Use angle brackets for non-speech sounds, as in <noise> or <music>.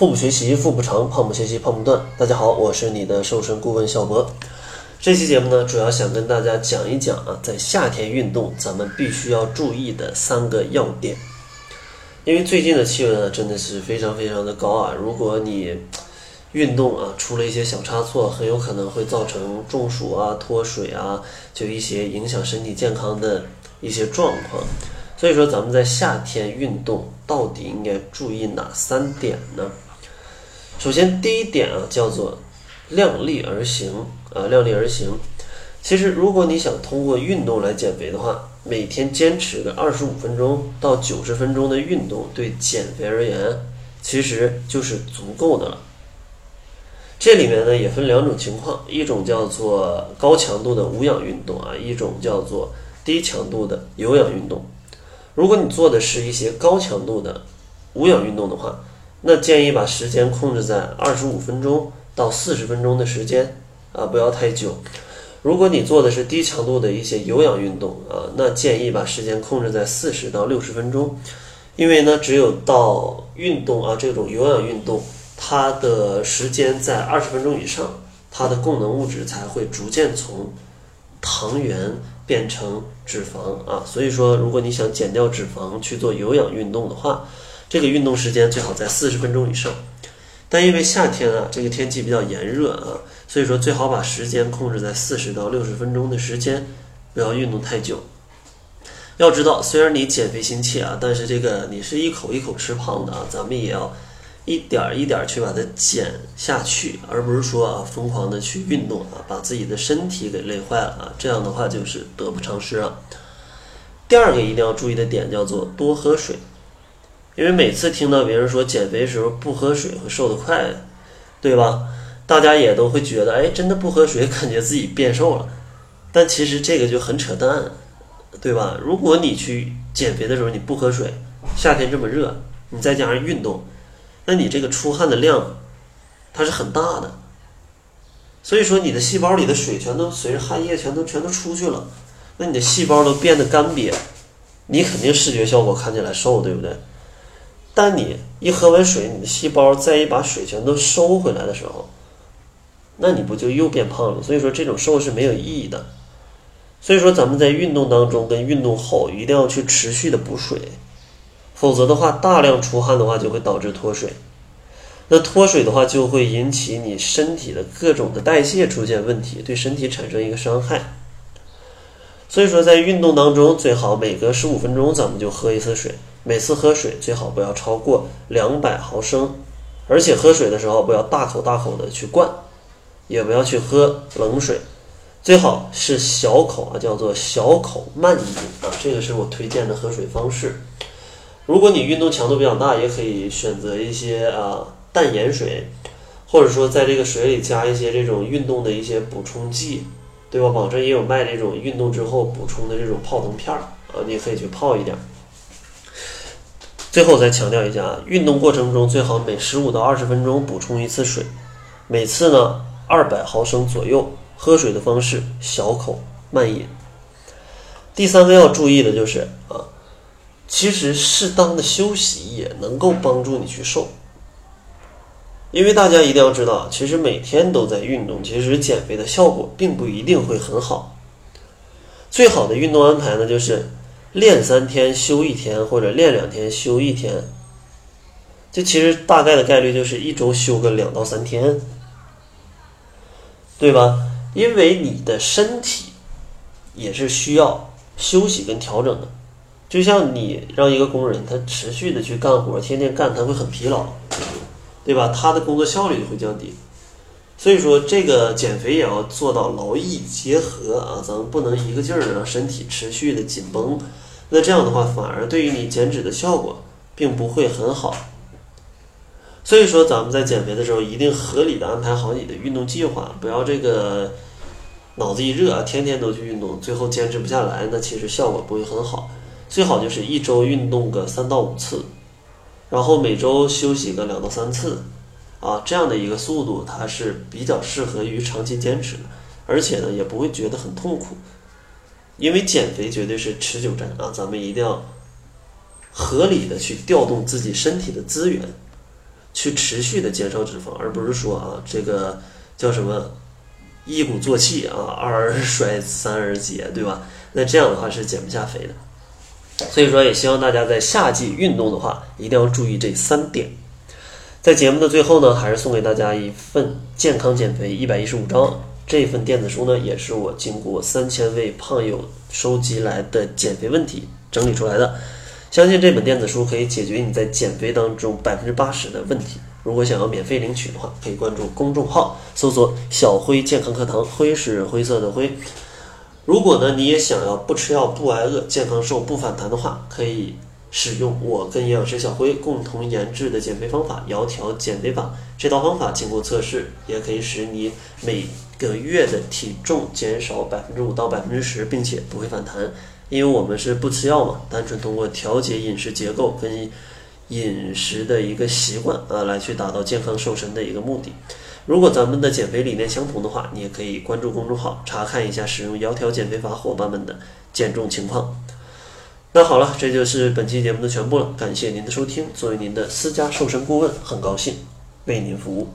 腹部学习腹部长，胖不学习胖不断。大家好，我是你的瘦身顾问小博。这期节目呢，主要想跟大家讲一讲啊，在夏天运动咱们必须要注意的三个要点。因为最近的气温呢，真的是非常非常的高啊。如果你运动啊出了一些小差错，很有可能会造成中暑啊、脱水啊，就一些影响身体健康的一些状况。所以说，咱们在夏天运动到底应该注意哪三点呢？首先，第一点啊，叫做量力而行啊，量力而行。其实，如果你想通过运动来减肥的话，每天坚持个二十五分钟到九十分钟的运动，对减肥而言，其实就是足够的了。这里面呢也分两种情况，一种叫做高强度的无氧运动啊，一种叫做低强度的有氧运动。如果你做的是一些高强度的无氧运动的话，那建议把时间控制在二十五分钟到四十分钟的时间啊，不要太久。如果你做的是低强度的一些有氧运动啊，那建议把时间控制在四十到六十分钟。因为呢，只有到运动啊这种有氧运动，它的时间在二十分钟以上，它的供能物质才会逐渐从糖原变成脂肪啊。所以说，如果你想减掉脂肪去做有氧运动的话，这个运动时间最好在四十分钟以上，但因为夏天啊，这个天气比较炎热啊，所以说最好把时间控制在四十到六十分钟的时间，不要运动太久。要知道，虽然你减肥心切啊，但是这个你是一口一口吃胖的啊，咱们也要一点一点去把它减下去，而不是说啊疯狂的去运动啊，把自己的身体给累坏了啊，这样的话就是得不偿失了。第二个一定要注意的点叫做多喝水。因为每次听到别人说减肥时候不喝水会瘦得快，对吧？大家也都会觉得，哎，真的不喝水，感觉自己变瘦了。但其实这个就很扯淡，对吧？如果你去减肥的时候你不喝水，夏天这么热，你再加上运动，那你这个出汗的量它是很大的。所以说你的细胞里的水全都随着汗液全都全都出去了，那你的细胞都变得干瘪，你肯定视觉效果看起来瘦，对不对？但你一喝完水，你的细胞再一把水全都收回来的时候，那你不就又变胖了？所以说这种瘦是没有意义的。所以说咱们在运动当中跟运动后一定要去持续的补水，否则的话大量出汗的话就会导致脱水。那脱水的话就会引起你身体的各种的代谢出现问题，对身体产生一个伤害。所以说在运动当中最好每隔十五分钟咱们就喝一次水。每次喝水最好不要超过两百毫升，而且喝水的时候不要大口大口的去灌，也不要去喝冷水，最好是小口啊，叫做小口慢饮啊，这个是我推荐的喝水方式。如果你运动强度比较大，也可以选择一些啊淡盐水，或者说在这个水里加一些这种运动的一些补充剂，对吧？网上也有卖这种运动之后补充的这种泡腾片儿啊，你也可以去泡一点。最后再强调一下啊，运动过程中最好每十五到二十分钟补充一次水，每次呢二百毫升左右。喝水的方式小口慢饮。第三个要注意的就是啊，其实适当的休息也能够帮助你去瘦。因为大家一定要知道，其实每天都在运动，其实减肥的效果并不一定会很好。最好的运动安排呢，就是。练三天休一天，或者练两天休一天，这其实大概的概率就是一周休个两到三天，对吧？因为你的身体也是需要休息跟调整的，就像你让一个工人他持续的去干活，天天干，他会很疲劳，对吧？他的工作效率就会降低。所以说，这个减肥也要做到劳逸结合啊，咱们不能一个劲儿的让身体持续的紧绷，那这样的话反而对于你减脂的效果并不会很好。所以说，咱们在减肥的时候一定合理的安排好你的运动计划，不要这个脑子一热啊，天天都去运动，最后坚持不下来，那其实效果不会很好。最好就是一周运动个三到五次，然后每周休息个两到三次。啊，这样的一个速度，它是比较适合于长期坚持的，而且呢，也不会觉得很痛苦，因为减肥绝对是持久战啊，咱们一定要合理的去调动自己身体的资源，去持续的减少脂肪，而不是说啊这个叫什么一鼓作气啊二 <laughs> 而衰三而竭，对吧？那这样的话是减不下肥的。所以说，也希望大家在夏季运动的话，一定要注意这三点。在节目的最后呢，还是送给大家一份健康减肥一百一十五章。这份电子书呢，也是我经过三千位胖友收集来的减肥问题整理出来的。相信这本电子书可以解决你在减肥当中百分之八十的问题。如果想要免费领取的话，可以关注公众号，搜索“小辉健康课堂”，辉是灰色的灰。如果呢，你也想要不吃药不挨饿、健康瘦不反弹的话，可以使用我跟营养师小辉共同研制的减肥方法——窈窕减肥法。这套方法经过测试，也可以使你每个月的体重减少百分之五到百分之十，并且不会反弹。因为我们是不吃药嘛，单纯通过调节饮食结构跟饮食的一个习惯啊，来去达到健康瘦身的一个目的。如果咱们的减肥理念相同的话，你也可以关注公众号查看一下使用窈窕减肥法伙伴们的减重情况。那好了，这就是本期节目的全部了，感谢您的收听。作为您的私家瘦身顾问，很高兴为您服务。